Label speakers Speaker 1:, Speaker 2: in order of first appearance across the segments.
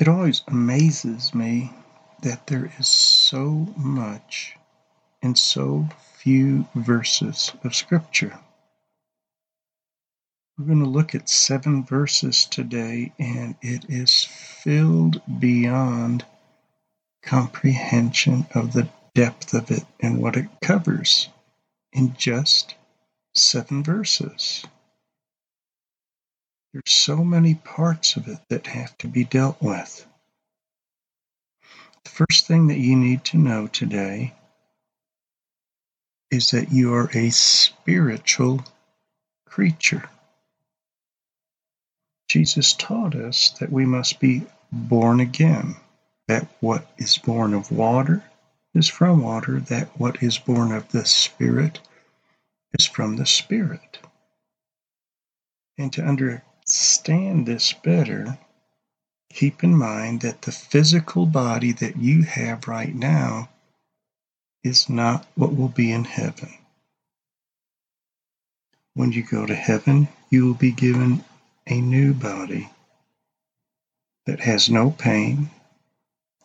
Speaker 1: It always amazes me that there is so much in so few verses of Scripture. We're going to look at seven verses today, and it is filled beyond comprehension of the depth of it and what it covers in just seven verses. There's so many parts of it that have to be dealt with. The first thing that you need to know today is that you are a spiritual creature. Jesus taught us that we must be born again, that what is born of water is from water, that what is born of the Spirit is from the Spirit. And to understand this better, keep in mind that the physical body that you have right now is not what will be in heaven. When you go to heaven, you will be given a new body that has no pain,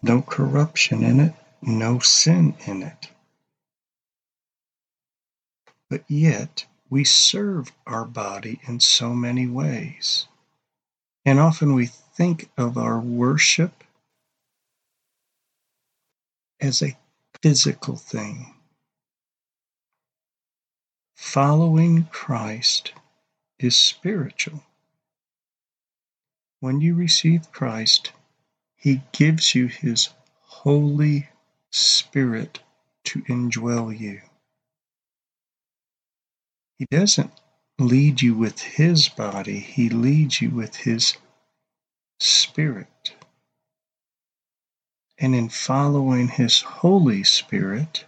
Speaker 1: no corruption in it, no sin in it. But yet, we serve our body in so many ways. And often we think of our worship as a physical thing. Following Christ is spiritual. When you receive Christ, He gives you His Holy Spirit to indwell you. He doesn't lead you with His body, He leads you with His Spirit. And in following His Holy Spirit,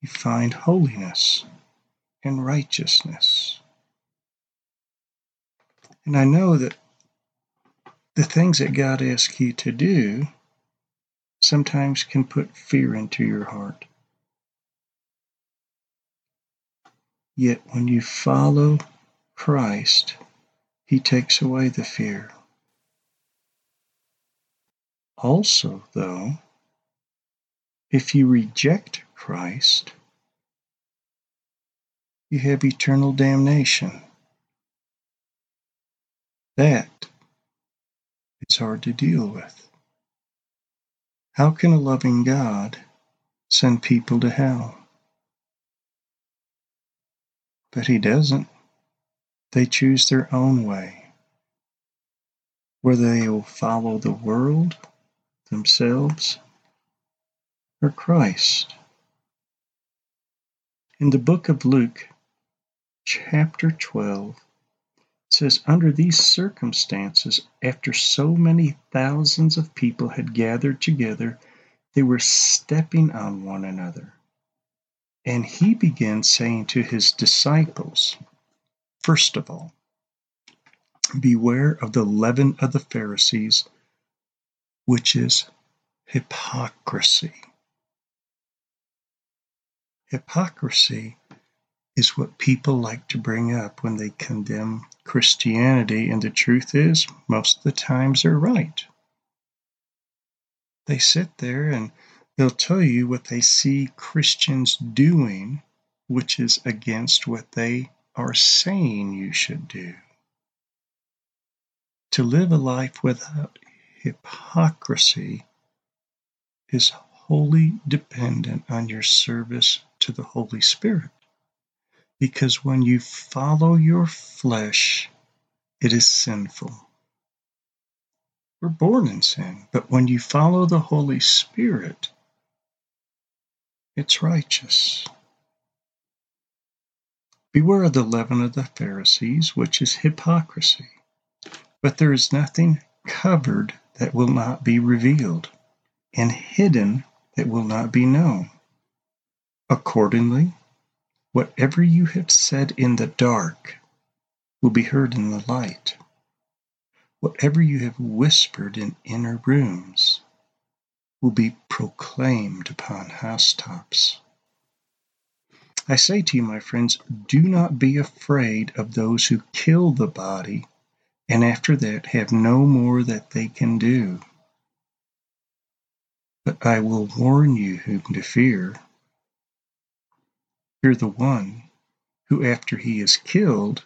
Speaker 1: you find holiness and righteousness. And I know that the things that God asks you to do sometimes can put fear into your heart. Yet when you follow Christ, He takes away the fear. Also, though, if you reject Christ, you have eternal damnation. That is hard to deal with. How can a loving God send people to hell? But He doesn't. They choose their own way, whether they will follow the world, themselves, or Christ. In the book of Luke, chapter 12, says, Under these circumstances, after so many thousands of people had gathered together, they were stepping on one another. And he began saying to his disciples, First of all, beware of the leaven of the Pharisees, which is hypocrisy. Hypocrisy is what people like to bring up when they condemn Christianity, and the truth is, most of the times they're right. They sit there and they'll tell you what they see Christians doing, which is against what they are saying you should do. To live a life without hypocrisy is wholly dependent on your service to the Holy Spirit. Because when you follow your flesh, it is sinful. We're born in sin, but when you follow the Holy Spirit, it's righteous. Beware of the leaven of the Pharisees, which is hypocrisy. But there is nothing covered that will not be revealed, and hidden that will not be known. Accordingly, Whatever you have said in the dark will be heard in the light. Whatever you have whispered in inner rooms will be proclaimed upon housetops. I say to you, my friends, do not be afraid of those who kill the body, and after that have no more that they can do. But I will warn you whom to fear. Fear the one who, after he is killed,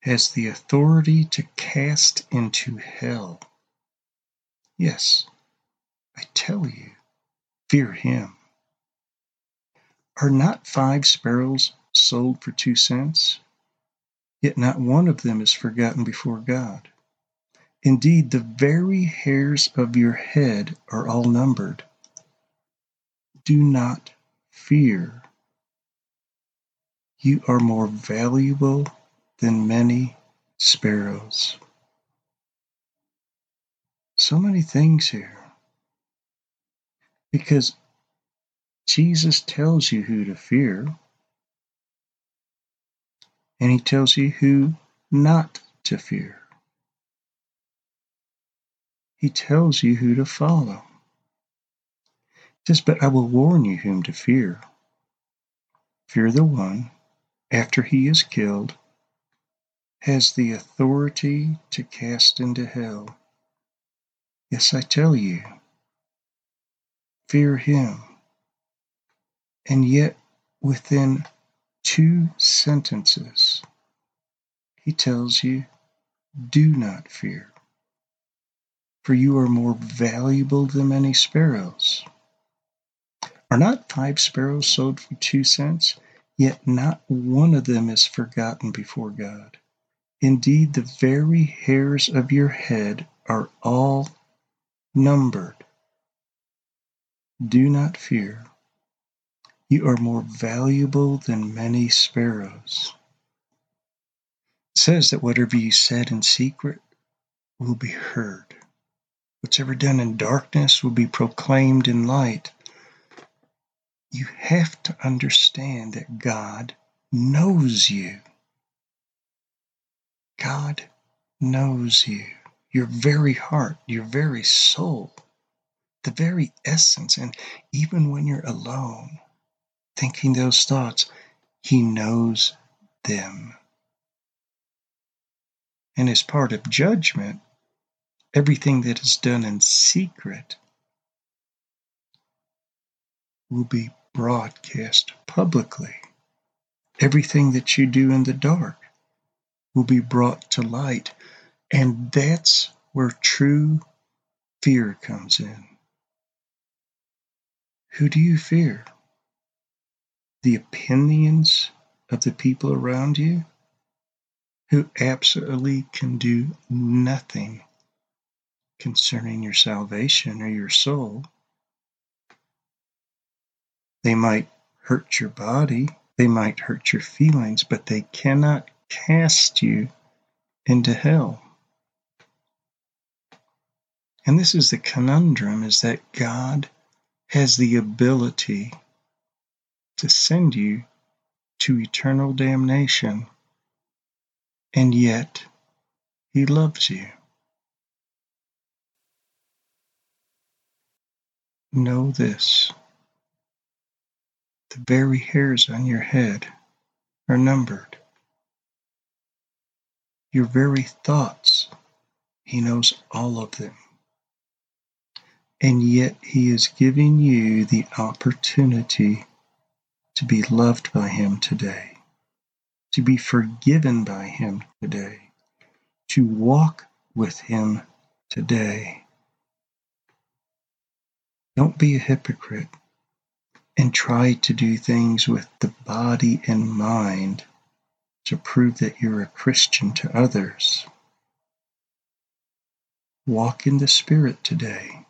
Speaker 1: has the authority to cast into hell. Yes, tell you, fear him. Are not five sparrows sold for two cents? Yet not one of them is forgotten before God. Indeed, the very hairs of your head are all numbered. Do not fear. You are more valuable than many sparrows. So many things here. Because Jesus tells you who to fear, and he tells you who not to fear. He tells you who to follow. He says, But I will warn you whom to fear. Fear the one, after he is killed, has the authority to cast into hell. Yes, I tell you, fear him. And yet, within two sentences, he tells you, do not fear, for you are more valuable than many sparrows. Are not five sparrows sold for two cents? Yet not one of them is forgotten before God. Indeed, the very hairs of your head are all numbered. Do not fear. You are more valuable than many sparrows. It says that whatever you said in secret will be heard. What's ever done in darkness will be proclaimed in light. You have to understand that God knows you. God knows you, your very heart, your very soul, the very essence. And even when you're alone, thinking those thoughts, He knows them. And as part of judgment, everything that is done in secret will be broadcast publicly. Everything that you do in the dark will be brought to light. And that's where true fear comes in. Who do you fear? The opinions of the people around you who absolutely can do nothing concerning your salvation or your soul. They might hurt your body, they might hurt your feelings, but they cannot cast you into hell. And this is the conundrum is that God has the ability to send you to eternal damnation, and yet He loves you. Know this the very hairs on your head are numbered your very thoughts. He knows all of them. And yet, He is giving you the opportunity to be loved by Him today, to be forgiven by Him today, to walk with Him today. Don't be a hypocrite and try to do things with the body and mind to prove that you're a Christian to others. Walk in the Spirit today.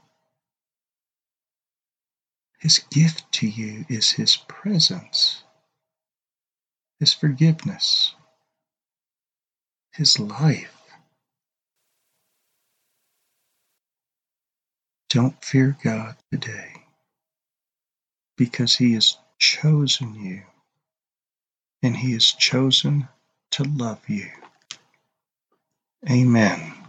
Speaker 1: His gift to you is His presence, His forgiveness, His life. Don't fear God today because He has chosen you and He has chosen to love you. Amen.